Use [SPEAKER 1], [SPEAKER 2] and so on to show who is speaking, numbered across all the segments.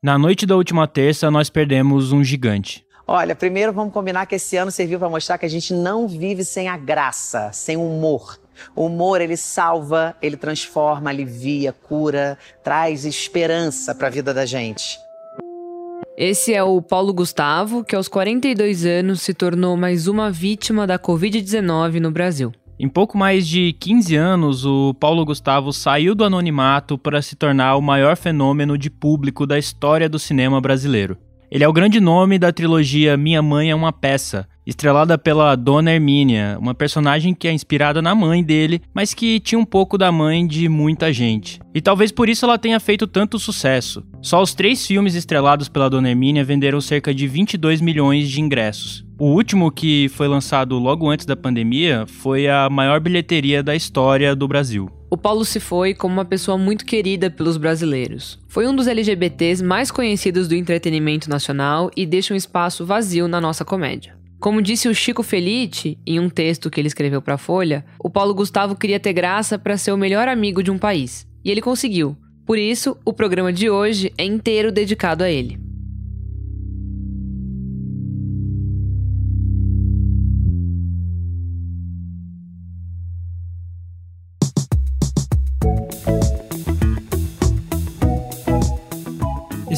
[SPEAKER 1] Na noite da última terça, nós perdemos um gigante.
[SPEAKER 2] Olha, primeiro vamos combinar que esse ano serviu para mostrar que a gente não vive sem a graça, sem o humor. O humor ele salva, ele transforma, alivia, cura, traz esperança para a vida da gente.
[SPEAKER 3] Esse é o Paulo Gustavo, que aos 42 anos se tornou mais uma vítima da Covid-19 no Brasil.
[SPEAKER 1] Em pouco mais de 15 anos, o Paulo Gustavo saiu do anonimato para se tornar o maior fenômeno de público da história do cinema brasileiro. Ele é o grande nome da trilogia Minha Mãe é uma Peça, estrelada pela Dona Hermínia, uma personagem que é inspirada na mãe dele, mas que tinha um pouco da mãe de muita gente. E talvez por isso ela tenha feito tanto sucesso. Só os três filmes estrelados pela Dona Hermínia venderam cerca de 22 milhões de ingressos. O último, que foi lançado logo antes da pandemia, foi a maior bilheteria da história do Brasil.
[SPEAKER 3] O Paulo se foi como uma pessoa muito querida pelos brasileiros. Foi um dos LGBTs mais conhecidos do entretenimento nacional e deixa um espaço vazio na nossa comédia. Como disse o Chico Felite em um texto que ele escreveu para a Folha, o Paulo Gustavo queria ter graça para ser o melhor amigo de um país. E ele conseguiu. Por isso, o programa de hoje é inteiro dedicado a ele.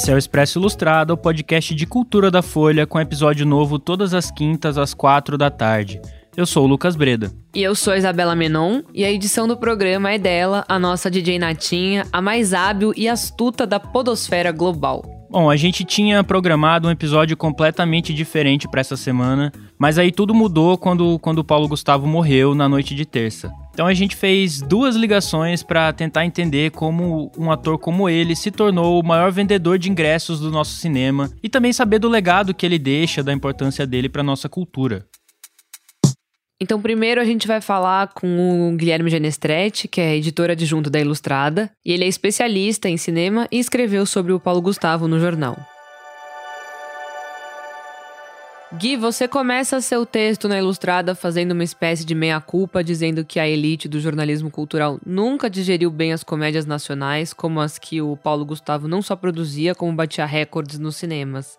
[SPEAKER 1] Esse é o Expresso Ilustrado, o podcast de cultura da Folha, com episódio novo todas as quintas às quatro da tarde. Eu sou o Lucas Breda.
[SPEAKER 3] E eu sou a Isabela Menon, e a edição do programa é dela, a nossa DJ Natinha, a mais hábil e astuta da podosfera global.
[SPEAKER 1] Bom, a gente tinha programado um episódio completamente diferente para essa semana, mas aí tudo mudou quando, quando o Paulo Gustavo morreu na noite de terça. Então a gente fez duas ligações para tentar entender como um ator como ele se tornou o maior vendedor de ingressos do nosso cinema e também saber do legado que ele deixa, da importância dele para nossa cultura.
[SPEAKER 3] Então, primeiro a gente vai falar com o Guilherme Genestretti, que é editor adjunto da Ilustrada, e ele é especialista em cinema e escreveu sobre o Paulo Gustavo no jornal. Gui, você começa seu texto na Ilustrada fazendo uma espécie de meia-culpa, dizendo que a elite do jornalismo cultural nunca digeriu bem as comédias nacionais, como as que o Paulo Gustavo não só produzia, como batia recordes nos cinemas.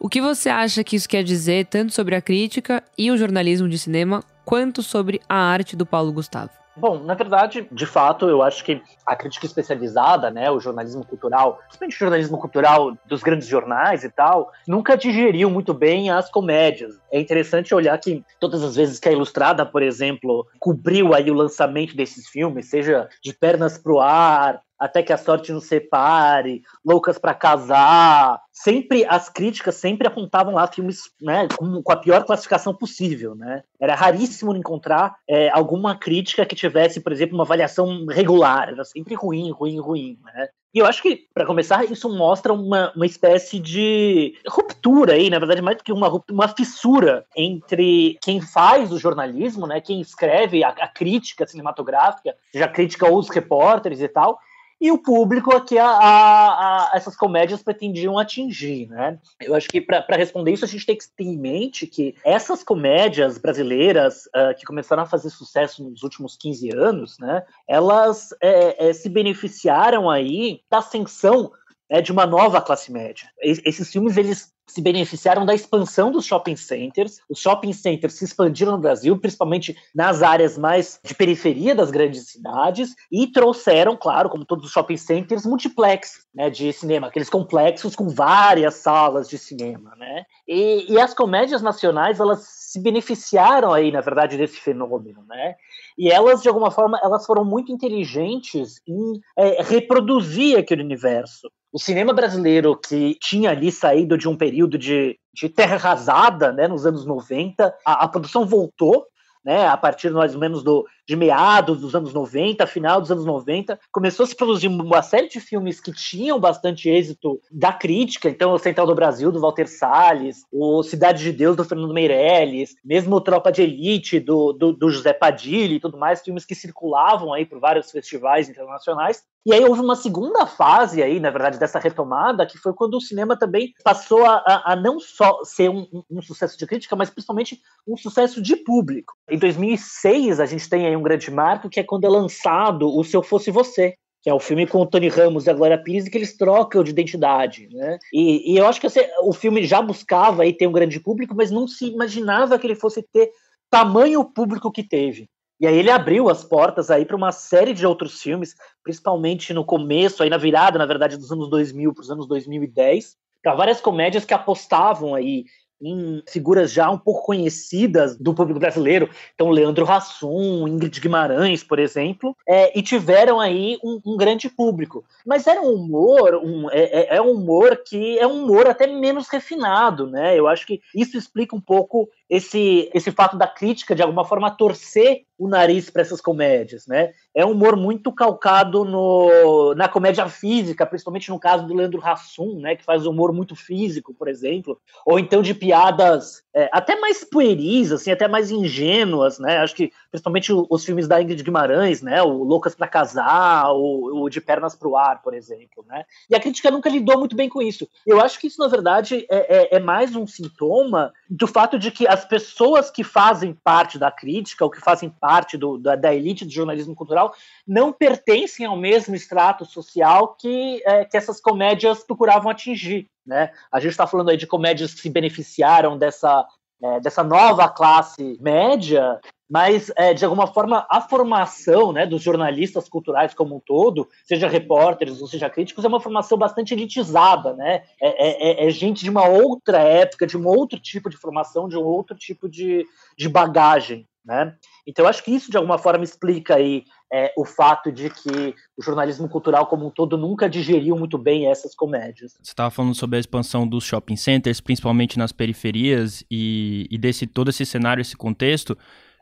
[SPEAKER 3] O que você acha que isso quer dizer tanto sobre a crítica e o jornalismo de cinema, quanto sobre a arte do Paulo Gustavo?
[SPEAKER 4] Bom, na verdade, de fato, eu acho que a crítica especializada, né, o jornalismo cultural, principalmente o jornalismo cultural dos grandes jornais e tal, nunca digeriu muito bem as comédias. É interessante olhar que todas as vezes que a Ilustrada, por exemplo, cobriu aí o lançamento desses filmes, seja de Pernas pro Ar, até que a sorte nos separe, loucas para casar. Sempre as críticas sempre apontavam lá filmes, né, com, com, a pior classificação possível, né? Era raríssimo encontrar é, alguma crítica que tivesse, por exemplo, uma avaliação regular. Era sempre ruim, ruim, ruim, né? E eu acho que, para começar, isso mostra uma, uma espécie de ruptura aí, na verdade, mais do que uma uma fissura entre quem faz o jornalismo, né, quem escreve a, a crítica cinematográfica, a crítica ou os repórteres e tal, e o público que a, a, a, essas comédias pretendiam atingir, né? Eu acho que para responder isso a gente tem que ter em mente que essas comédias brasileiras uh, que começaram a fazer sucesso nos últimos 15 anos, né? Elas é, é, se beneficiaram aí da ascensão né, de uma nova classe média. esses filmes eles se beneficiaram da expansão dos shopping centers. Os shopping centers se expandiram no Brasil, principalmente nas áreas mais de periferia das grandes cidades, e trouxeram, claro, como todos os shopping centers, multiplex né, de cinema, aqueles complexos com várias salas de cinema. Né? E, e as comédias nacionais, elas se beneficiaram aí, na verdade, desse fenômeno, né? E elas, de alguma forma, elas foram muito inteligentes em é, reproduzir aquele universo o cinema brasileiro que tinha ali saído de um período de, de terra arrasada, né, nos anos 90, a, a produção voltou, né, a partir mais ou menos do, de meados dos anos 90, final dos anos 90, começou a se produzir uma série de filmes que tinham bastante êxito da crítica, então o Central do Brasil, do Walter Salles, o Cidade de Deus, do Fernando Meirelles, mesmo o Tropa de Elite, do, do, do José Padilha e tudo mais, filmes que circulavam aí por vários festivais internacionais, e aí houve uma segunda fase aí, na verdade, dessa retomada, que foi quando o cinema também passou a, a, a não só ser um, um, sucesso de crítica, mas principalmente um sucesso de público. Em 2006, a gente tem aí um grande marco, que é quando é lançado o Se Eu Fosse Você, que é o filme com o Tony Ramos e a Glória Pires, que eles trocam de identidade, né? E, e eu acho que assim, o filme já buscava aí ter um grande público, mas não se imaginava que ele fosse ter tamanho público que teve. E aí ele abriu as portas aí para uma série de outros filmes, principalmente no começo, aí na virada, na verdade, dos anos 2000 para os anos 2010, para várias comédias que apostavam aí em figuras já um pouco conhecidas do público brasileiro, então Leandro Hassum, Ingrid Guimarães, por exemplo, é, e tiveram aí um, um, grande público. Mas era um humor, um, é, é, é um humor que é um humor até menos refinado, né? Eu acho que isso explica um pouco esse, esse fato da crítica, de alguma forma, torcer o nariz para essas comédias, né? É um humor muito calcado no, na comédia física, principalmente no caso do Leandro Hassum, né? Que faz humor muito físico, por exemplo, ou então de piadas é, até mais pueris, assim, até mais ingênuas, né? Acho que principalmente os filmes da Ingrid Guimarães, né? O Loucas para Casar, o, o De Pernas para o Ar, por exemplo, né? E a crítica nunca lidou muito bem com isso. Eu acho que isso, na verdade, é, é, é mais um sintoma do fato de que as pessoas que fazem parte da crítica, ou que fazem parte do, da, da elite do jornalismo cultural, não pertencem ao mesmo extrato social que, é, que essas comédias procuravam atingir. Né? A gente está falando aí de comédias que se beneficiaram dessa, é, dessa nova classe média, mas é, de alguma forma a formação né, dos jornalistas culturais como um todo, seja repórteres ou seja críticos, é uma formação bastante elitizada, né? É, é, é, gente de uma outra época, de um outro tipo de formação, de um outro tipo de, de bagagem. Né? Então, eu acho que isso, de alguma forma, explica aí é, o fato de que o jornalismo cultural como um todo nunca digeriu muito bem essas comédias.
[SPEAKER 1] Você estava falando sobre a expansão dos shopping centers, principalmente nas periferias, e, e desse todo esse cenário, esse contexto.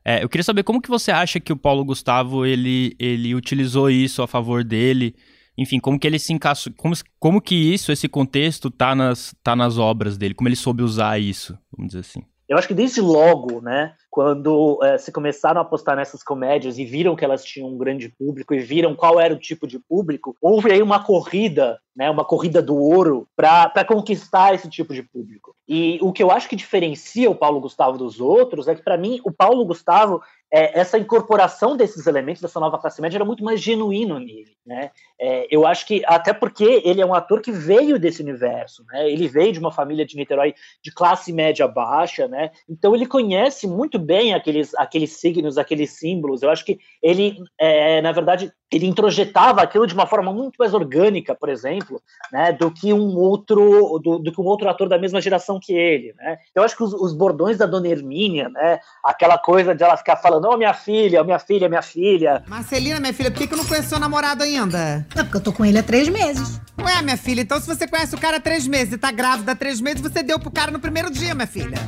[SPEAKER 1] É, eu queria saber como que você acha que o Paulo Gustavo ele, ele utilizou isso a favor dele. Enfim, como que ele se encaixou, como, como que isso, esse contexto, tá nas, tá nas obras dele, como ele soube usar isso, vamos dizer assim.
[SPEAKER 4] Eu acho que desde logo, né, quando é, se começaram a apostar nessas comédias e viram que elas tinham um grande público e viram qual era o tipo de público, houve aí uma corrida, né, uma corrida do ouro para conquistar esse tipo de público. E o que eu acho que diferencia o Paulo Gustavo dos outros é que, para mim, o Paulo Gustavo é, essa incorporação desses elementos dessa nova classe média era muito mais genuíno nele, né? É, eu acho que até porque ele é um ator que veio desse universo, né? Ele veio de uma família de Niterói de classe média baixa, né? Então ele conhece muito bem aqueles aqueles signos, aqueles símbolos. Eu acho que ele, é, na verdade, ele introjetava aquilo de uma forma muito mais orgânica, por exemplo, né, do que um outro do, do, que um outro ator da mesma geração que ele, né? Eu acho que os, os bordões da Dona Hermínia, né, aquela coisa de ela ficar falando, oh, minha filha, oh, minha filha, minha filha.
[SPEAKER 5] Marcelina, minha filha, por que, que eu não conheço seu namorado ainda?
[SPEAKER 6] É porque eu tô com ele há três meses.
[SPEAKER 5] Ué, minha filha, então se você conhece o cara há três meses e tá grávida há três meses, você deu pro cara no primeiro dia, minha filha.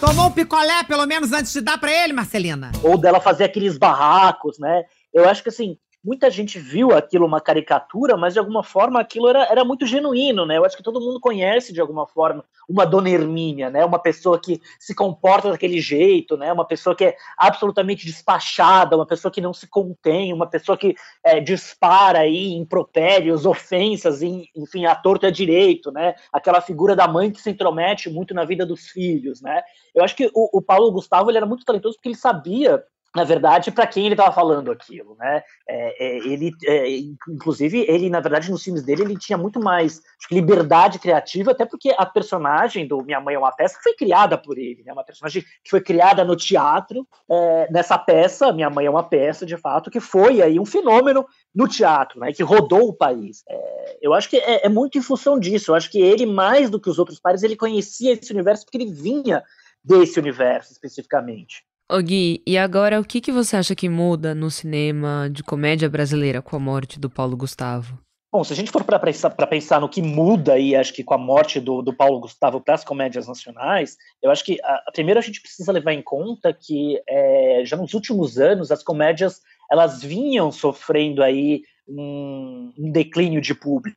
[SPEAKER 5] Tomou um picolé, pelo menos, antes de dar pra ele, Marcelina?
[SPEAKER 4] Ou dela fazer aqueles barracos, né? Eu acho que, assim, muita gente viu aquilo uma caricatura, mas de alguma forma aquilo era, era muito genuíno, né? Eu acho que todo mundo conhece de alguma forma uma Dona Hermínia, né? Uma pessoa que se comporta daquele jeito, né? Uma pessoa que é absolutamente despachada, uma pessoa que não se contém, uma pessoa que é, dispara aí impropérios, ofensas, enfim, a torto é direito, né? Aquela figura da mãe que se intromete muito na vida dos filhos, né? Eu acho que o, o Paulo Gustavo ele era muito talentoso porque ele sabia na verdade, para quem ele estava falando aquilo, né? É, é, ele, é, inclusive, ele, na verdade, nos filmes dele, ele tinha muito mais liberdade criativa, até porque a personagem do Minha Mãe é uma Peça foi criada por ele, né? Uma personagem que foi criada no teatro, é, nessa peça, Minha Mãe é uma Peça, de fato, que foi aí um fenômeno no teatro, né? Que rodou o país. É, eu acho que é, é muito em função disso. Eu acho que ele, mais do que os outros pares, ele conhecia esse universo porque ele vinha desse universo especificamente.
[SPEAKER 3] Ô Gui, e agora o que, que você acha que muda no cinema de comédia brasileira com a morte do Paulo Gustavo?
[SPEAKER 4] Bom, se a gente for para pensar, no que muda aí, acho que com a morte do, do Paulo Gustavo para as comédias nacionais, eu acho que a, a, primeiro a gente precisa levar em conta que é, já nos últimos anos as comédias elas vinham sofrendo aí um, um declínio de público.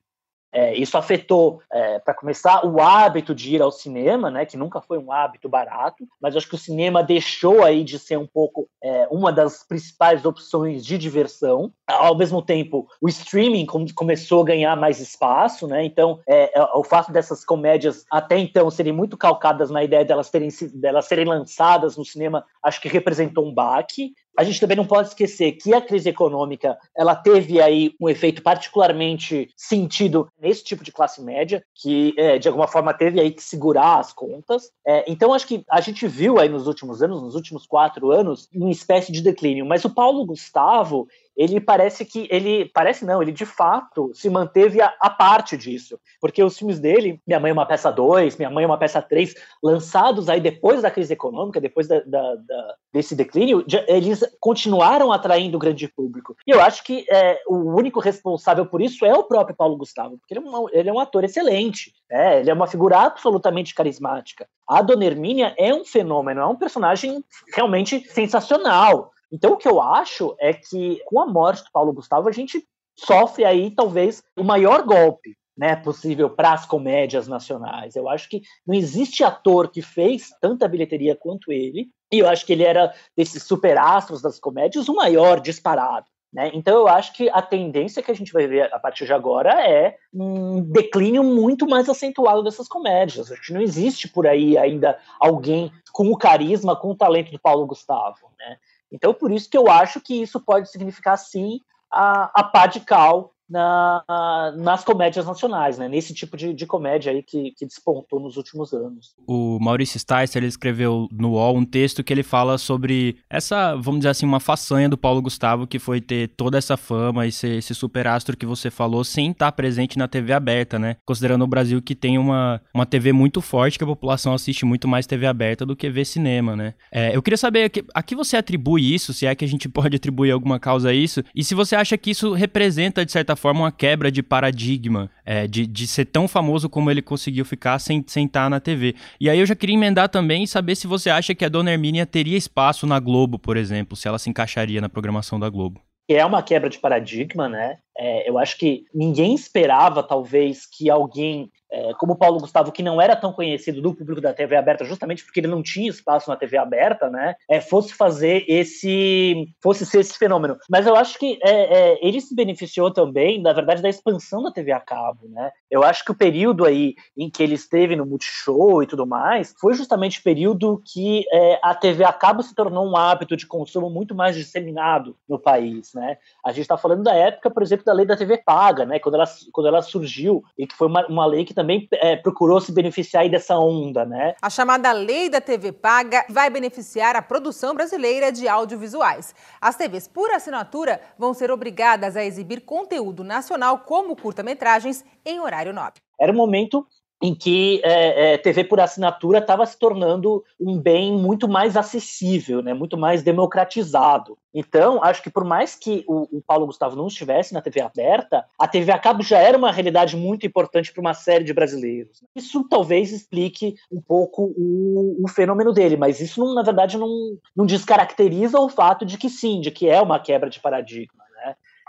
[SPEAKER 4] É, isso afetou, é, para começar, o hábito de ir ao cinema, né, que nunca foi um hábito barato, mas acho que o cinema deixou aí de ser um pouco é, uma das principais opções de diversão. Ao mesmo tempo, o streaming começou a ganhar mais espaço, né, então é, é, o fato dessas comédias até então serem muito calcadas na ideia delas, terem, delas serem lançadas no cinema, acho que representou um baque. A gente também não pode esquecer que a crise econômica ela teve aí um efeito particularmente sentido nesse tipo de classe média, que é, de alguma forma teve aí que segurar as contas. É, então acho que a gente viu aí nos últimos anos, nos últimos quatro anos, uma espécie de declínio. Mas o Paulo Gustavo ele parece que ele parece não, ele de fato se manteve a, a, parte disso, porque os filmes dele, Minha Mãe é uma peça 2, Minha Mãe é uma peça 3, lançados aí depois da crise econômica, depois da, da, da, desse declínio, eles continuaram atraindo o grande público. E eu acho que é, o único responsável por isso é o próprio Paulo Gustavo, porque ele é um, ele é um ator excelente, é, ele é uma figura absolutamente carismática. A Dona Hermínia é um fenômeno, é um personagem realmente sensacional. Então, o que eu acho é que, com a morte do Paulo Gustavo, a gente sofre aí, talvez, o maior golpe né, possível para as comédias nacionais. Eu acho que não existe ator que fez tanta bilheteria quanto ele, e eu acho que ele era, desses superastros das comédias, o maior disparado. Né? Então eu acho que a tendência que a gente vai ver a partir de agora é um declínio muito mais acentuado dessas comédias. Acho que não existe por aí ainda alguém com o carisma, com o talento do Paulo Gustavo. Né? Então, por isso que eu acho que isso pode significar, sim, a, a pá de cal na, nas comédias nacionais, né? Nesse tipo de, de comédia aí que, que, despontou nos últimos anos.
[SPEAKER 1] O Maurício Sticer, ele escreveu no UOL um texto que ele fala sobre essa, vamos dizer assim, uma façanha do Paulo Gustavo, que foi ter toda essa fama e ser esse superastro que você falou sem estar presente na TV aberta, né? Considerando o Brasil que tem uma, uma TV muito forte, que a população assiste muito mais TV aberta do que vê cinema, né? É, eu queria saber a que, a que você atribui isso, se é que a gente pode atribuir alguma causa a isso, e se você acha que isso representa, de certa forma, uma quebra de paradigma, é, de, de ser tão famoso como ele conseguiu ficar sem, sem estar na TV. E aí eu já queria emendar também e saber se você acha que a Dona Hermínia teria espaço na Globo, por exemplo, se ela se encaixaria na programação da Globo.
[SPEAKER 4] É uma quebra de paradigma, né? É, eu acho que ninguém esperava, talvez, que alguém é, como Paulo Gustavo, que não era tão conhecido do público da TV aberta, justamente porque ele não tinha espaço na TV aberta, né, é, fosse fazer esse, fosse ser esse fenômeno. Mas eu acho que é, é ele se beneficiou também, na verdade, da expansão da TV a cabo, né. Eu acho que o período aí em que ele esteve no Multishow e tudo mais, foi justamente o período que é, a TV a cabo se tornou um hábito de consumo muito mais disseminado no país, né. A gente está falando da época, por exemplo, da lei da TV paga, né, quando ela, quando ela surgiu, e que foi uma, uma lei que também é, procurou se beneficiar dessa onda, né?
[SPEAKER 7] A chamada Lei da TV Paga vai beneficiar a produção brasileira de audiovisuais. As TVs por assinatura vão ser obrigadas a exibir conteúdo nacional como curta-metragens em horário nobre.
[SPEAKER 4] Era um momento em que é, é, TV por assinatura estava se tornando um bem muito mais acessível, né, muito mais democratizado. Então, acho que por mais que o, o, Paulo Gustavo não estivesse na TV aberta, a TV a cabo já era uma realidade muito importante para uma série de brasileiros. Isso talvez explique um pouco o, o fenômeno dele, mas isso, não, na verdade, não, não descaracteriza o fato de que sim, de que é uma quebra de paradigma.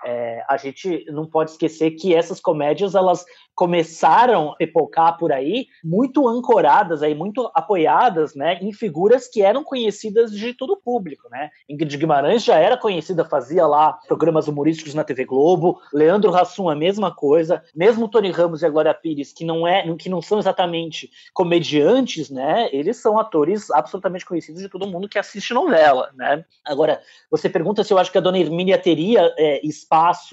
[SPEAKER 4] É, a gente não pode esquecer que essas comédias elas começaram a pipocar por aí muito ancoradas aí muito apoiadas né em figuras que eram conhecidas de todo o público né. Ingrid Guimarães já era conhecida fazia lá programas humorísticos na TV Globo Leandro Hassum a mesma coisa mesmo Tony Ramos e a Glória Pires que não é que não são exatamente comediantes né eles são atores absolutamente conhecidos de todo mundo que assiste novela né. Agora você pergunta se eu acho que a Dona Hermínia teria é,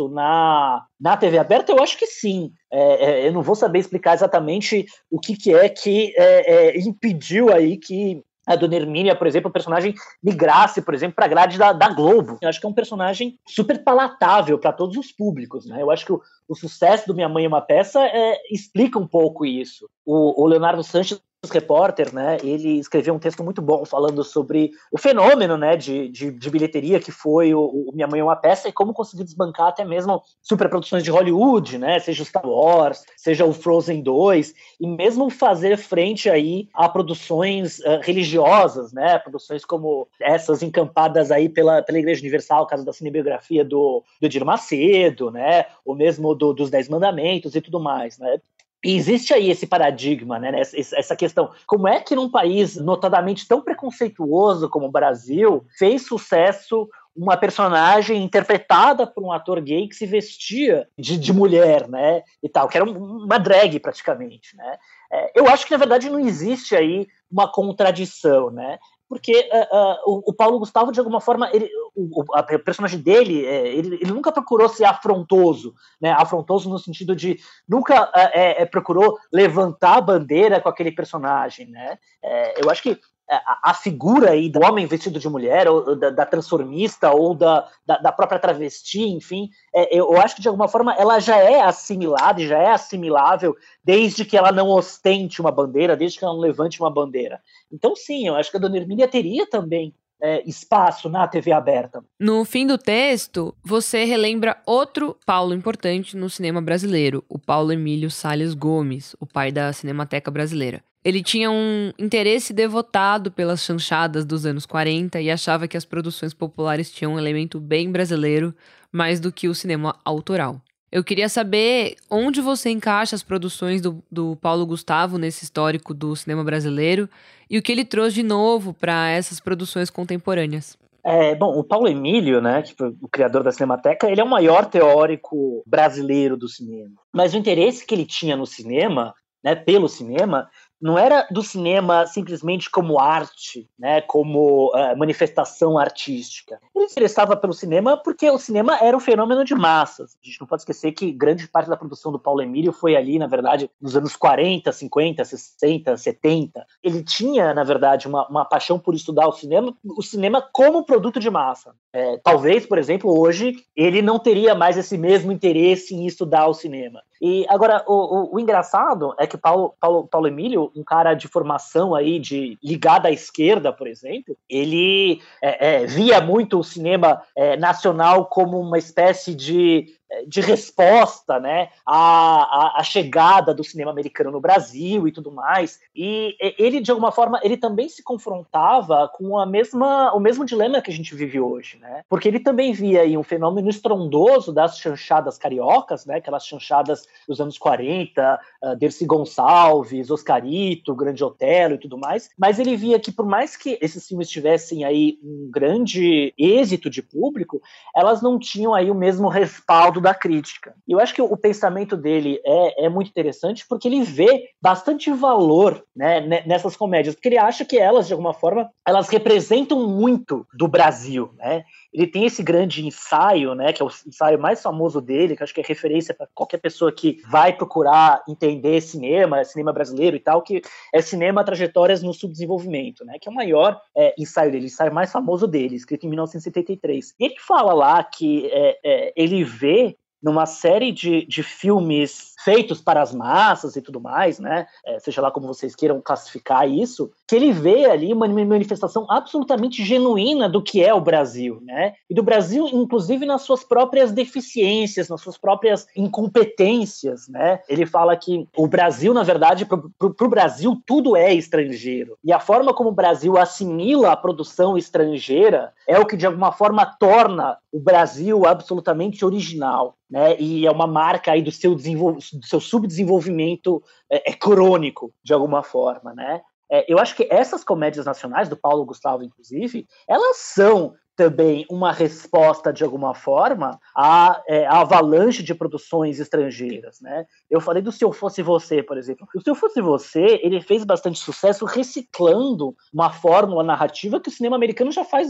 [SPEAKER 4] na, na TV aberta? Eu acho que sim. É, é, eu não vou saber explicar exatamente o que, que é que é, é impediu aí que a Dona Hermínia, por exemplo, o personagem migrasse, por exemplo, para a grade da, da, Globo. Eu acho que é um personagem super palatável para todos os públicos. Né? Eu acho que o, o sucesso do Minha Mãe é uma Peça é, explica um pouco isso. O, o Leonardo Sanches repórter, né, ele escreveu um texto muito bom falando sobre o fenômeno, né, de, de, de bilheteria que foi o, o, Minha Mãe é uma Peça e como conseguiu desbancar até mesmo superproduções de Hollywood, né, seja o Star Wars, seja o Frozen 2, e mesmo fazer frente aí a produções uh, religiosas, né, produções como essas encampadas aí pela, pela Igreja Universal, caso da cinebiografia do, do Edir Macedo, né, ou mesmo do, dos Dez Mandamentos e tudo mais, né, e existe aí esse paradigma, né, essa questão. Como é que num país notadamente tão preconceituoso como o Brasil fez sucesso uma personagem interpretada por um ator gay que se vestia de, de mulher, né, e tal, que era uma drag praticamente, né. É, eu acho que na verdade não existe aí uma contradição, né. Porque uh, uh, o, o, Paulo Gustavo, de alguma forma, ele, o, a, o personagem dele, é, ele, ele, nunca procurou ser afrontoso, né? Afrontoso no sentido de nunca uh, é, procurou levantar a bandeira com aquele personagem, né? É, eu acho que a, a, figura aí do homem vestido de mulher, ou da, da transformista, ou da, da, da, própria travesti, enfim, é, eu acho que de alguma forma ela já é assimilada já é assimilável desde que ela não ostente uma bandeira, desde que ela não levante uma bandeira. Então, sim, eu acho que a dona Hermínia teria também é, espaço na TV aberta.
[SPEAKER 3] No fim do texto, você relembra outro Paulo importante no cinema brasileiro, o Paulo Emílio Salles Gomes, o pai da Cinemateca Brasileira. Ele tinha um interesse devotado pelas chanchadas dos anos 40 e achava que as produções populares tinham um elemento bem brasileiro mais do que o cinema autoral. Eu queria saber onde você encaixa as produções do, do Paulo Gustavo nesse histórico do cinema brasileiro e o que ele trouxe de novo para essas produções contemporâneas.
[SPEAKER 4] É, bom, o Paulo Emílio, né, que foi o criador da Cinemateca, ele é o maior teórico brasileiro do cinema. Mas o interesse que ele tinha no cinema, né, pelo cinema, não era do cinema simplesmente como arte, né, como uh, manifestação artística. Ele interessava pelo cinema porque o cinema era um fenômeno de massas. A gente não pode esquecer que grande parte da produção do Paulo Emílio foi ali, na verdade, nos anos 40, 50, 60, 70. Ele tinha, na verdade, uma, uma paixão por estudar o cinema, o cinema como produto de massa. É, talvez, por exemplo, hoje ele não teria mais esse mesmo interesse em estudar o cinema. E agora, o, o, o engraçado é que Paulo, Paulo, Paulo Emílio, um cara de formação aí, de ligado à esquerda, por exemplo, ele é, é, via muito o cinema é, nacional como uma espécie de de resposta né, à, à, chegada do cinema americano no Brasil e tudo mais. E ele, de alguma forma, ele também se confrontava com a mesma, o mesmo dilema que a gente vive hoje, né? Porque ele também via aí um fenômeno estrondoso das chanchadas cariocas, né? Aquelas chanchadas dos anos 40, uh, Dercy Gonçalves, Oscarito, Grande Otelo e tudo mais. Mas ele via que por mais que esses filmes tivessem aí um grande êxito de público, elas não tinham aí o mesmo respaldo lado da crítica. E eu acho que o pensamento dele é, é muito interessante porque ele vê bastante valor né, nessas comédias, porque ele acha que elas, de alguma forma, elas representam muito do Brasil, né? Ele tem esse grande ensaio, né, que é o ensaio mais famoso dele, que acho que é referência para qualquer pessoa que vai procurar entender cinema, cinema brasileiro e tal, que é Cinema Trajetórias no Subdesenvolvimento, né, que é o maior é, ensaio dele, o ensaio mais famoso dele, escrito em 1973. E ele fala lá que é, é, ele vê numa série de, de filmes feitos para as massas e tudo mais, né? É, seja lá como vocês queiram classificar isso, que ele vê ali uma manifestação absolutamente genuína do que é o Brasil, né? E do Brasil, inclusive nas suas próprias deficiências, nas suas próprias incompetências, né? Ele fala que o Brasil, na verdade, para o Brasil tudo é estrangeiro e a forma como o Brasil assimila a produção estrangeira é o que de alguma forma torna o Brasil absolutamente original, né? E é uma marca aí do seu desenvolvimento do seu subdesenvolvimento é, é crônico, de alguma forma, né? É, eu acho que essas comédias nacionais, do Paulo Gustavo, inclusive, elas são também uma resposta, de alguma forma, à, é, à, avalanche de produções estrangeiras. Né? Eu falei do Se Eu Fosse Você, por exemplo. O Se Eu Fosse Você, ele fez bastante sucesso reciclando uma fórmula narrativa que o cinema americano já faz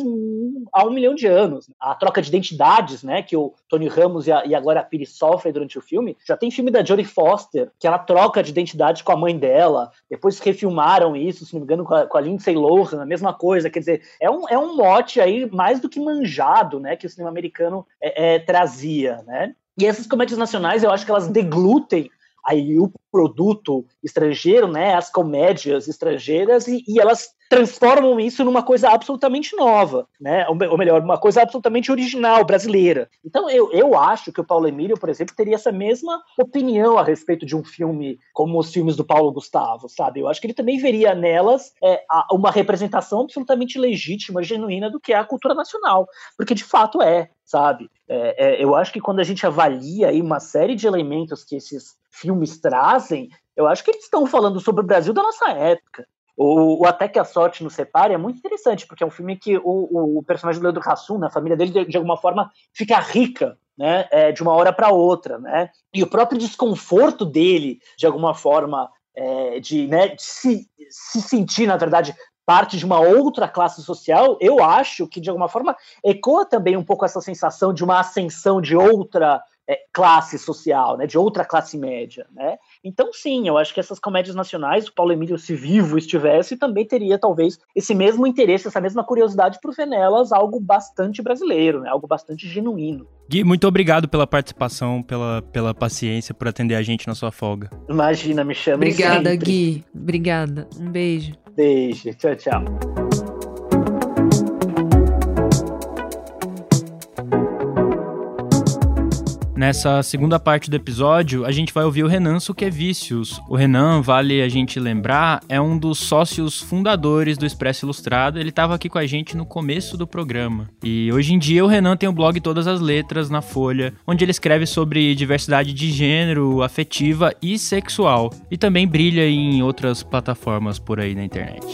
[SPEAKER 4] há um milhão de anos. A troca de identidades, né, que o Tony Ramos e a, e a Glória Pires sofrem durante o filme. Já tem filme da Jodie Foster, que ela troca de identidade com a mãe dela. Depois refilmaram isso, se não me engano, com a, com a Lindsay Lohan, a mesma coisa. Quer dizer, é um, é um mote aí mais do que manjado, né, que o cinema americano é, é, trazia, né? E essas comédias nacionais, eu acho que elas deglutem aí o produto estrangeiro, né, as comédias estrangeiras e, e elas transformam isso numa coisa absolutamente nova, né? Ou melhor, uma coisa absolutamente original, brasileira. Então eu, eu acho que o Paulo Emílio, por exemplo, teria essa mesma opinião a respeito de um filme como os filmes do Paulo Gustavo, sabe? Eu acho que ele também veria nelas é, uma representação absolutamente legítima, genuína do que é a cultura nacional, porque de fato é, sabe? É, é, eu acho que quando a gente avalia aí uma série de elementos que esses filmes trazem, eu acho que eles estão falando sobre o Brasil da nossa época. O, o, Até que a Sorte nos Separe é muito interessante, porque é um filme que o, o personagem do Leandro Hassum, né, a família dele, de, de alguma forma, fica rica né, é, de uma hora para outra. Né? E o próprio desconforto dele, de alguma forma, é, de, né, de se, se sentir, na verdade, parte de uma outra classe social, eu acho que de alguma forma ecoa também um pouco essa sensação de uma ascensão de outra é, classe social, né, de outra classe média, né? Então, sim, eu acho que essas comédias nacionais, o Paulo Emílio, se vivo estivesse, também teria talvez esse mesmo interesse, essa mesma curiosidade por ver nelas algo bastante brasileiro, né, algo bastante genuíno.
[SPEAKER 1] Gui, muito obrigado pela participação, pela, pela paciência, por atender a gente na sua folga.
[SPEAKER 4] Imagina, me chama
[SPEAKER 3] Obrigada,
[SPEAKER 4] sempre.
[SPEAKER 3] Gui. Obrigada. Um beijo.
[SPEAKER 4] Beijo, tchau, tchau.
[SPEAKER 1] Nessa segunda parte do episódio, a gente vai ouvir o Renan Suquevicius. O Renan, vale a gente lembrar, é um dos sócios fundadores do Expresso Ilustrado. Ele estava aqui com a gente no começo do programa. E hoje em dia o Renan tem o blog Todas as Letras na Folha, onde ele escreve sobre diversidade de gênero, afetiva e sexual. E também brilha em outras plataformas por aí na internet.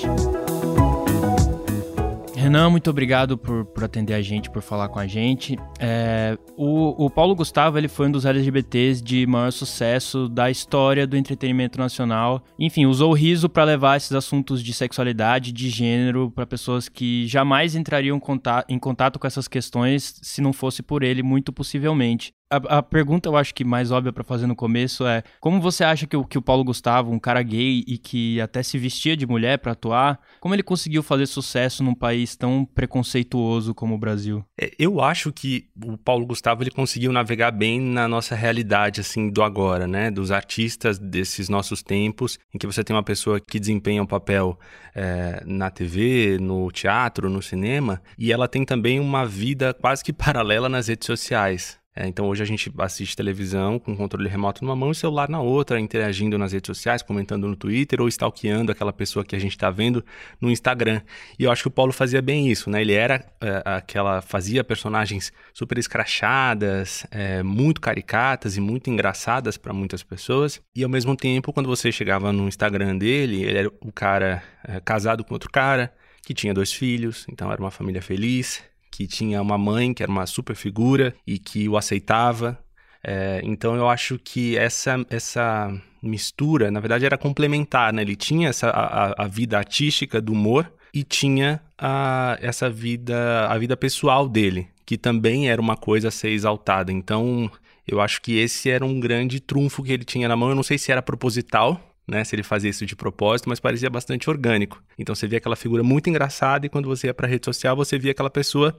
[SPEAKER 1] Renan, muito obrigado por, por atender a gente, por falar com a gente. É, o, o Paulo Gustavo ele foi um dos LGBTs de maior sucesso da história do entretenimento nacional. Enfim, usou o riso para levar esses assuntos de sexualidade, de gênero, para pessoas que jamais entrariam em contato com essas questões se não fosse por ele, muito possivelmente. A, a, pergunta eu acho que mais óbvia para fazer no começo é como você acha que o, que o Paulo Gustavo, um cara gay e que até se vestia de mulher para atuar, como ele conseguiu fazer sucesso num país tão preconceituoso como o Brasil?
[SPEAKER 8] É, eu acho que o Paulo Gustavo ele conseguiu navegar bem na nossa realidade assim do agora, né? Dos artistas desses nossos tempos, em que você tem uma pessoa que desempenha um papel é, na TV, no teatro, no cinema, e ela tem também uma vida quase que paralela nas redes sociais. É, então hoje a gente assiste televisão com controle remoto numa mão e celular na outra, interagindo nas redes sociais, comentando no Twitter ou stalkeando aquela pessoa que a gente está vendo no Instagram. E eu acho que o Paulo fazia bem isso, né? Ele era é, aquela. fazia personagens super escrachadas, é, muito caricatas e muito engraçadas para muitas pessoas. E ao mesmo tempo, quando você chegava no Instagram dele, ele era o cara é, casado com outro cara, que tinha dois filhos, então era uma família feliz que tinha uma mãe que era uma super figura e que o aceitava. É, então eu acho que essa, essa mistura, na verdade, era complementar, né? Ele tinha essa, a, a vida artística do humor e tinha a, essa vida, a vida pessoal dele, que também era uma coisa a ser exaltada. Então eu acho que esse era um grande trunfo que ele tinha na mão. Eu não sei se era proposital, né, se ele fazia isso de propósito, mas parecia bastante orgânico. Então você via aquela figura muito engraçada e quando você ia para a rede social você via aquela pessoa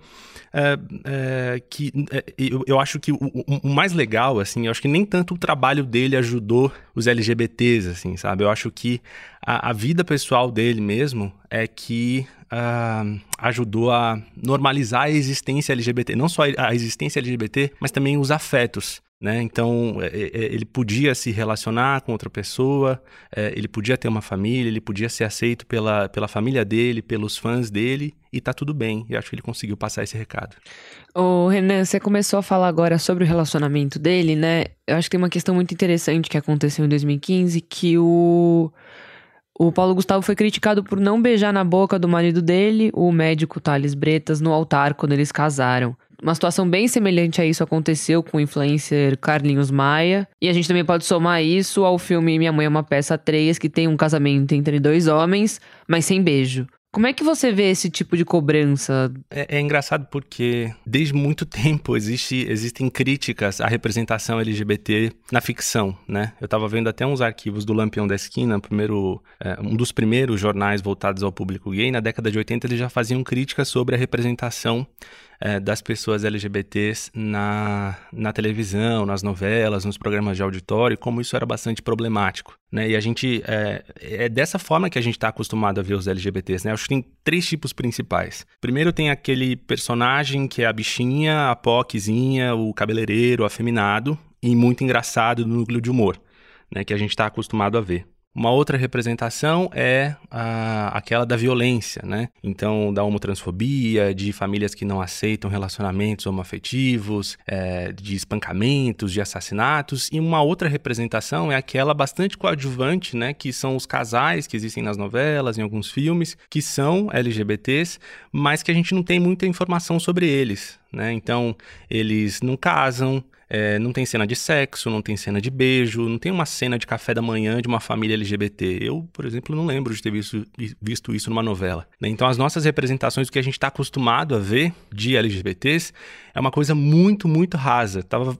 [SPEAKER 8] é, é, que é, eu, eu, acho que o, o, mais legal, assim, eu acho que nem tanto o trabalho dele ajudou os LGBTs, assim, sabe? Eu acho que a, a vida pessoal dele mesmo é que uh, ajudou a normalizar a existência LGBT, não só a existência LGBT, mas também os afetos. Né? Então, é, é, ele podia se relacionar com outra pessoa, é, ele podia ter uma família, ele podia ser aceito pela, pela família dele, pelos fãs dele, e tá tudo bem. E acho que ele conseguiu passar esse recado.
[SPEAKER 3] Ô, Renan, você começou a falar agora sobre o relacionamento dele, né? Eu acho que tem uma questão muito interessante que aconteceu em 2015, que o. O Paulo Gustavo foi criticado por não beijar na boca do marido dele, o médico Thales Bretas, no altar quando eles casaram. Uma situação bem semelhante a isso aconteceu com o influencer Carlinhos Maia. E a gente também pode somar isso ao filme Minha Mãe é uma Peça 3, que tem um casamento entre dois homens, mas sem beijo. Como é que você vê esse tipo de cobrança?
[SPEAKER 8] É, é, engraçado porque desde muito tempo existe, existem críticas à representação LGBT na ficção, né? Eu estava vendo até uns arquivos do Lampião da Esquina, primeiro, é, um dos primeiros jornais voltados ao público gay. Na década de 80 eles já faziam críticas sobre a representação é, das pessoas LGBTs na, na televisão, nas novelas, nos programas de auditório, como isso era bastante problemático. Né? E a gente. É, é dessa forma que a gente está acostumado a ver os LGBTs. Né? acho que tem três tipos principais. Primeiro tem aquele personagem que é a bichinha, a poquezinha, o cabeleireiro, afeminado, e muito engraçado no núcleo de humor, né? que a gente está acostumado a ver. Uma outra representação é a, aquela da violência, né? Então, da homotransfobia, de famílias que não aceitam relacionamentos homoafetivos, é, de espancamentos, de assassinatos. E uma outra representação é aquela bastante coadjuvante, né? Que são os casais que existem nas novelas, em alguns filmes, que são LGBTs, mas que a gente não tem muita informação sobre eles, né? Então, eles não casam, é, não tem cena de sexo, não tem cena de beijo, não tem uma cena de café da manhã de uma família LGBT. Eu, por exemplo, não lembro de ter visto, visto isso numa novela. Né? Então, as nossas representações, o que a gente está acostumado a ver de LGBTs, é uma coisa muito, muito rasa. Estava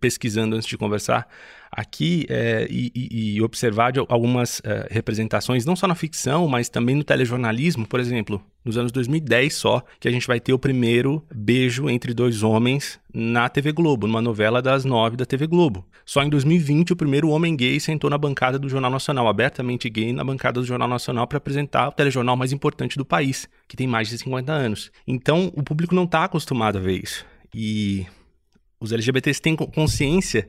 [SPEAKER 8] pesquisando antes de conversar aqui é, e, e, observar algumas é, representações, não só na ficção, mas também no telejornalismo, por exemplo, nos anos 2010 só, que a gente vai ter o primeiro beijo entre dois homens na TV Globo, numa novela das nove da TV Globo. Só em 2020 o primeiro homem gay sentou na bancada do Jornal Nacional, abertamente gay, na bancada do Jornal Nacional para apresentar o telejornal mais importante do país, que tem mais de 50 anos. Então o público não está acostumado a ver isso. E os LGBTs têm consciência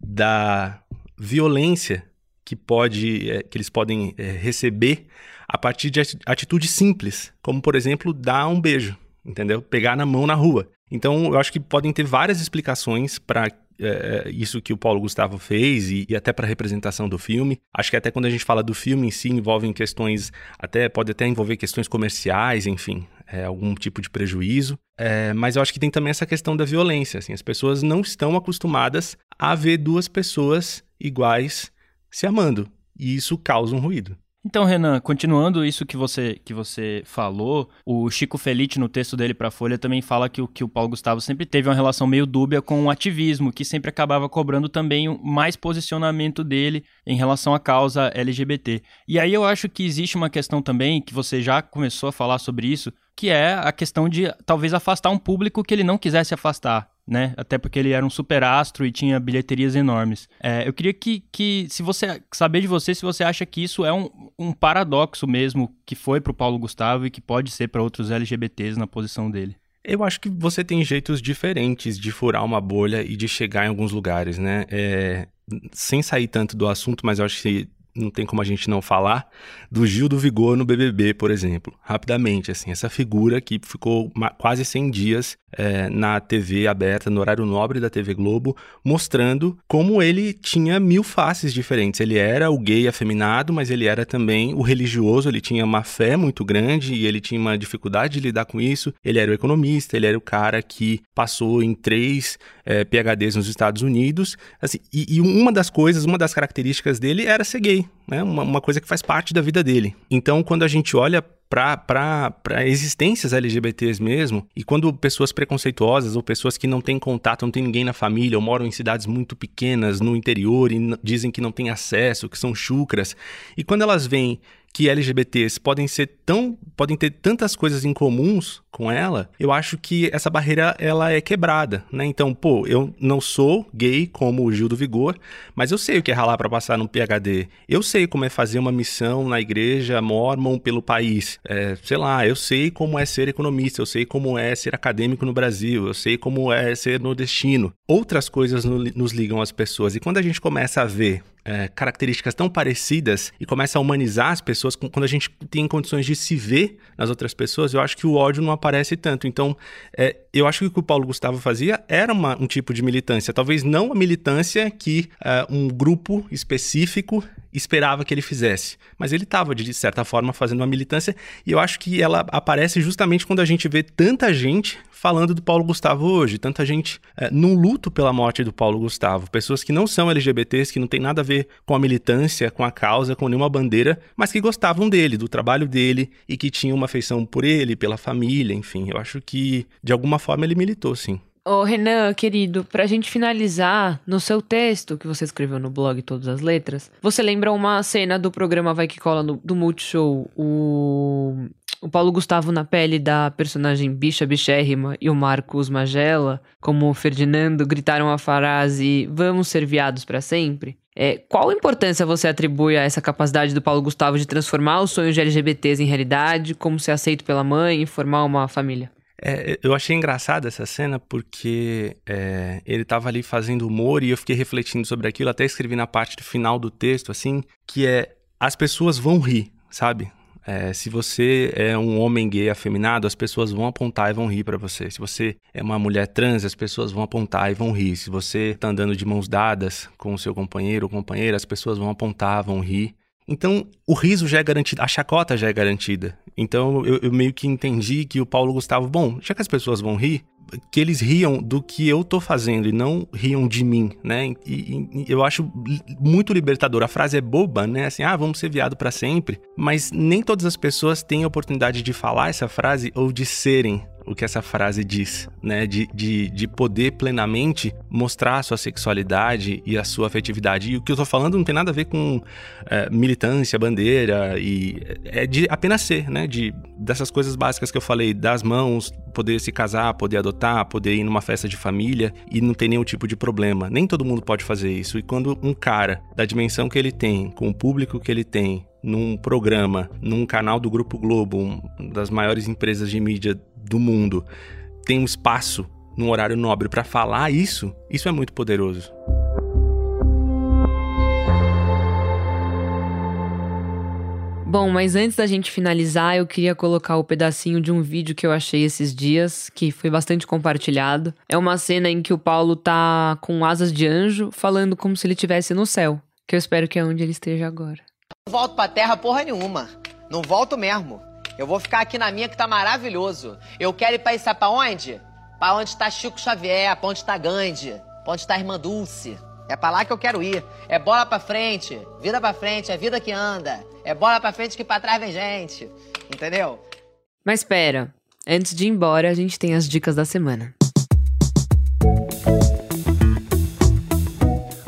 [SPEAKER 8] da violência que pode é, que eles podem é, receber a partir de atitudes simples, como por exemplo dar um beijo, entendeu? Pegar na mão na rua. Então eu acho que podem ter várias explicações para é, é, isso que o Paulo Gustavo fez e, e até para a representação do filme. Acho que até quando a gente fala do filme em si envolvem questões até pode até envolver questões comerciais, enfim, é, algum tipo de prejuízo. É, mas eu acho que tem também essa questão da violência. Assim, as pessoas não estão acostumadas a ver duas pessoas iguais se amando. E isso causa um ruído.
[SPEAKER 1] Então, Renan, continuando isso que você, que você falou, o Chico Felite, no texto dele para a Folha, também fala que o, que o Paulo Gustavo sempre teve uma relação meio dúbia com o ativismo, que sempre acabava cobrando também mais posicionamento dele em relação à causa LGBT. E aí eu acho que existe uma questão também, que você já começou a falar sobre isso, que é a questão de talvez afastar um público que ele não quisesse afastar né? Até porque ele era um super astro e tinha bilheterias enormes. É, eu queria que, que, se você saber de você, se você acha que isso é um, um paradoxo mesmo que foi para o Paulo Gustavo e que pode ser para outros LGBTs na posição dele.
[SPEAKER 8] Eu acho que você tem jeitos diferentes de furar uma bolha e de chegar em alguns lugares, né? É, sem sair tanto do assunto, mas eu acho que não tem como a gente não falar, do Gil do Vigor no BBB, por exemplo. Rapidamente, assim, essa figura que ficou quase 100 dias é, na TV aberta, no horário nobre da TV Globo, mostrando como ele tinha mil faces diferentes. Ele era o gay afeminado, mas ele era também o religioso, ele tinha uma fé muito grande e ele tinha uma dificuldade de lidar com isso. Ele era o economista, ele era o cara que passou em três é, PHDs nos Estados Unidos. Assim, e, e uma das coisas, uma das características dele era ser gay né? Uma, uma coisa que faz parte da vida dele. Então, quando a gente olha para existências LGBTs mesmo, e quando pessoas preconceituosas ou pessoas que não têm contato, não tem ninguém na família, ou moram em cidades muito pequenas no interior e dizem que não têm acesso, que são chucras, e quando elas veem que LGBTs podem ser tão, podem ter tantas coisas em comuns com ela, eu acho que essa barreira ela é quebrada, né? Então, pô, eu não sou gay como o Gil do Vigor, mas eu sei o que é ralar para passar no PhD. Eu sei como é fazer uma missão na igreja mormon pelo país. É, sei lá, eu sei como é ser economista, eu sei como é ser acadêmico no Brasil, eu sei como é ser nordestino. Outras coisas no, nos ligam às pessoas. E quando a gente começa a ver é, características tão parecidas e começa a humanizar as pessoas, quando a gente tem condições de se ver nas outras pessoas, eu acho que o ódio não aparece tanto. Então, é, eu acho que o que o Paulo Gustavo fazia era uma, um tipo de militância. Talvez não a militância que é, um grupo específico esperava que ele fizesse. Mas ele estava, de certa forma, fazendo uma militância, e eu acho que ela aparece justamente quando a gente vê tanta gente falando do Paulo Gustavo hoje, tanta gente é, num luto pela morte do Paulo Gustavo, pessoas que não são LGBTs, que não tem nada a ver com a militância, com a causa, com nenhuma bandeira, mas que gostavam dele, do trabalho dele e que tinham uma afeição por ele, pela família, enfim. Eu acho que de alguma forma ele militou, sim.
[SPEAKER 3] Ô, Renan, querido, pra gente finalizar, no seu texto que você escreveu no blog Todas as Letras, você lembra uma cena do programa Vai Que Cola no, do Multishow, o, o Paulo Gustavo na pele da personagem Bicha Bichérrima e o Marcos Magela, como Ferdinando, gritaram a frase Vamos ser viados para sempre? É, qual importância você atribui a essa capacidade do Paulo Gustavo de transformar os sonhos de LGBTs em realidade, como ser aceito pela mãe e formar uma família?
[SPEAKER 8] É, eu achei engraçada essa cena porque é, ele estava ali fazendo humor e eu fiquei refletindo sobre aquilo, até escrevi na parte do final do texto, assim, que é as pessoas vão rir, sabe? É, se você é um homem gay afeminado, as pessoas vão apontar e vão rir para você. Se você é uma mulher trans, as pessoas vão apontar e vão rir. Se você está andando de mãos dadas com o seu companheiro ou companheira, as pessoas vão apontar, vão rir. Então, o riso já é garantido, a chacota já é garantida. Então, eu, eu, meio que entendi que o Paulo Gustavo, bom, já que as pessoas vão rir, que eles riam do que eu tô fazendo e não riam de mim, né? E, e, eu acho muito libertador. A frase é boba, né? Assim, ah, vamos ser viado para sempre. Mas nem todas as pessoas têm a oportunidade de falar essa frase ou de serem o que essa frase diz, né? De, de, de poder plenamente mostrar a sua sexualidade e a sua afetividade. E o que eu tô falando não tem nada a ver com é, militância, bandeira, e é de apenas ser, né? De, dessas coisas básicas que eu falei, das mãos, poder se casar, poder adotar, poder ir numa festa de família e não ter nenhum tipo de problema. Nem todo mundo pode fazer isso. E quando um cara da dimensão que ele tem, com o público que ele tem, num programa, num canal do Grupo Globo, uma das maiores empresas de mídia do mundo, tem um espaço num horário nobre para falar isso, isso é muito poderoso.
[SPEAKER 3] Bom, mas antes da gente finalizar, eu queria colocar o pedacinho de um vídeo que eu achei esses dias, que foi bastante compartilhado. É uma cena em que o Paulo tá com asas de anjo, falando como se ele estivesse no céu, que eu espero que é onde ele esteja agora.
[SPEAKER 9] Volto pra terra porra nenhuma. Não volto mesmo. Eu vou ficar aqui na minha que tá maravilhoso. Eu quero ir pra isso, pra onde? Pra onde tá Chico Xavier, pra onde tá Gandhi, pra onde tá Irmã Dulce. É pra lá que eu quero ir. É bola pra frente, vida pra frente, é vida que anda. É bola pra frente que pra trás vem gente. Entendeu?
[SPEAKER 3] Mas espera, antes de ir embora, a gente tem as dicas da semana.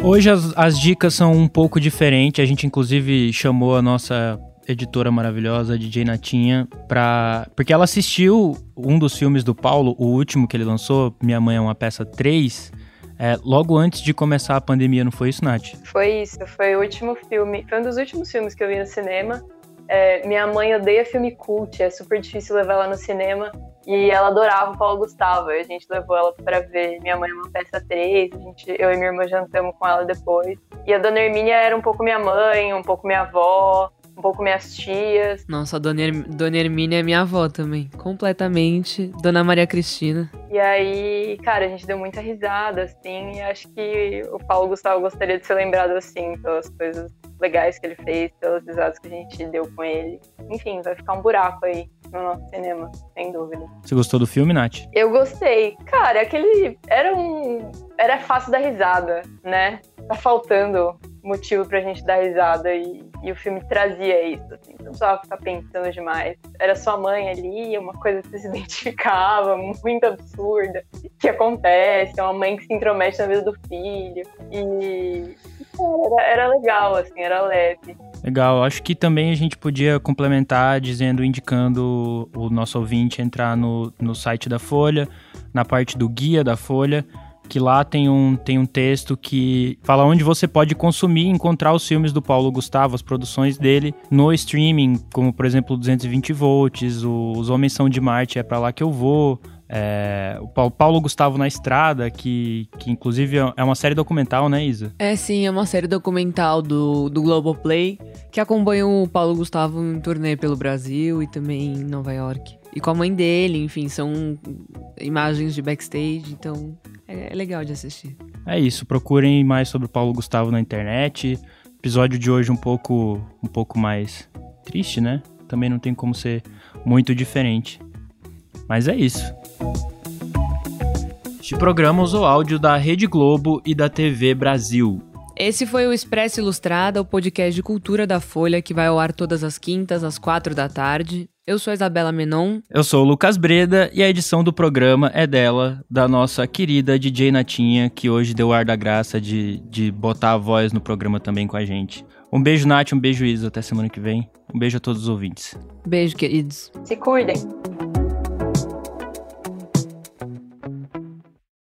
[SPEAKER 1] Hoje as, as dicas são um pouco diferentes. A gente inclusive chamou a nossa editora maravilhosa, DJ Natinha, pra... porque ela assistiu um dos filmes do Paulo, o último que ele lançou, Minha Mãe é uma Peça 3, é, logo antes de começar a pandemia, não foi isso, Nath?
[SPEAKER 10] Foi isso, foi o último filme, foi um dos últimos filmes que eu vi no cinema. É, minha mãe odeia filme cult, é super difícil levar ela no cinema. E ela adorava o Paulo Gustavo. A gente levou ela para ver Minha Mãe é uma Peça 3. A gente, eu e minha irmã jantamos com ela depois. E a Dona Hermínia era um pouco minha mãe, um pouco minha avó um pouco minhas tias.
[SPEAKER 3] Nossa, a Dona, Her Dona Hermínia é minha avó também, completamente. Dona Maria Cristina.
[SPEAKER 10] E aí, cara, a gente deu muita risada, assim, e acho que o Paulo Gustavo gostaria de ser lembrado assim, pelas coisas legais que ele fez, pelas risadas que a gente deu com ele. Enfim, vai ficar um buraco aí no nosso cinema, sem dúvida.
[SPEAKER 1] Você gostou do filme, Nath?
[SPEAKER 10] Eu gostei. Cara, aquele. Era um. Era fácil dar risada, né? Tá faltando motivo pra gente dar risada e, e o filme trazia isso, assim, não precisava ficar pensando demais. Era sua mãe ali, uma coisa que se identificava, muito absurda, que acontece, é uma mãe que se intromete na vida do filho. E era, era legal, assim, era leve.
[SPEAKER 1] Legal, acho que também a gente podia complementar dizendo, indicando o nosso ouvinte entrar no, no site da Folha, na parte do guia da Folha, que lá tem um, tem um texto que fala onde você pode consumir e encontrar os filmes do Paulo Gustavo, as produções dele no streaming, como por exemplo 220 volts, Os Homens São de Marte, é para lá que eu vou. É, o Paulo Gustavo na Estrada, que, que inclusive é uma série documental, né, Isa?
[SPEAKER 3] É sim, é uma série documental do, do Globoplay que acompanha o Paulo Gustavo em turnê pelo Brasil e também em Nova York. E com a mãe dele, enfim, são imagens de backstage, então é, é legal de assistir.
[SPEAKER 1] É isso, procurem mais sobre o Paulo Gustavo na internet. Episódio de hoje um pouco, um pouco mais triste, né? Também não tem como ser muito diferente. Mas é isso. Este programa usou áudio da Rede Globo e da TV Brasil.
[SPEAKER 3] Esse foi o Expresso Ilustrada, o podcast de cultura da Folha, que vai ao ar todas as quintas, às quatro da tarde. Eu sou a Isabela Menon.
[SPEAKER 1] Eu sou o Lucas Breda e a edição do programa é dela, da nossa querida DJ Natinha, que hoje deu ar da graça de, de botar a voz no programa também com a gente. Um beijo, Nath, um beijo, Isa. Até semana que vem. Um beijo a todos os ouvintes.
[SPEAKER 3] Beijo, queridos.
[SPEAKER 10] Se cuidem.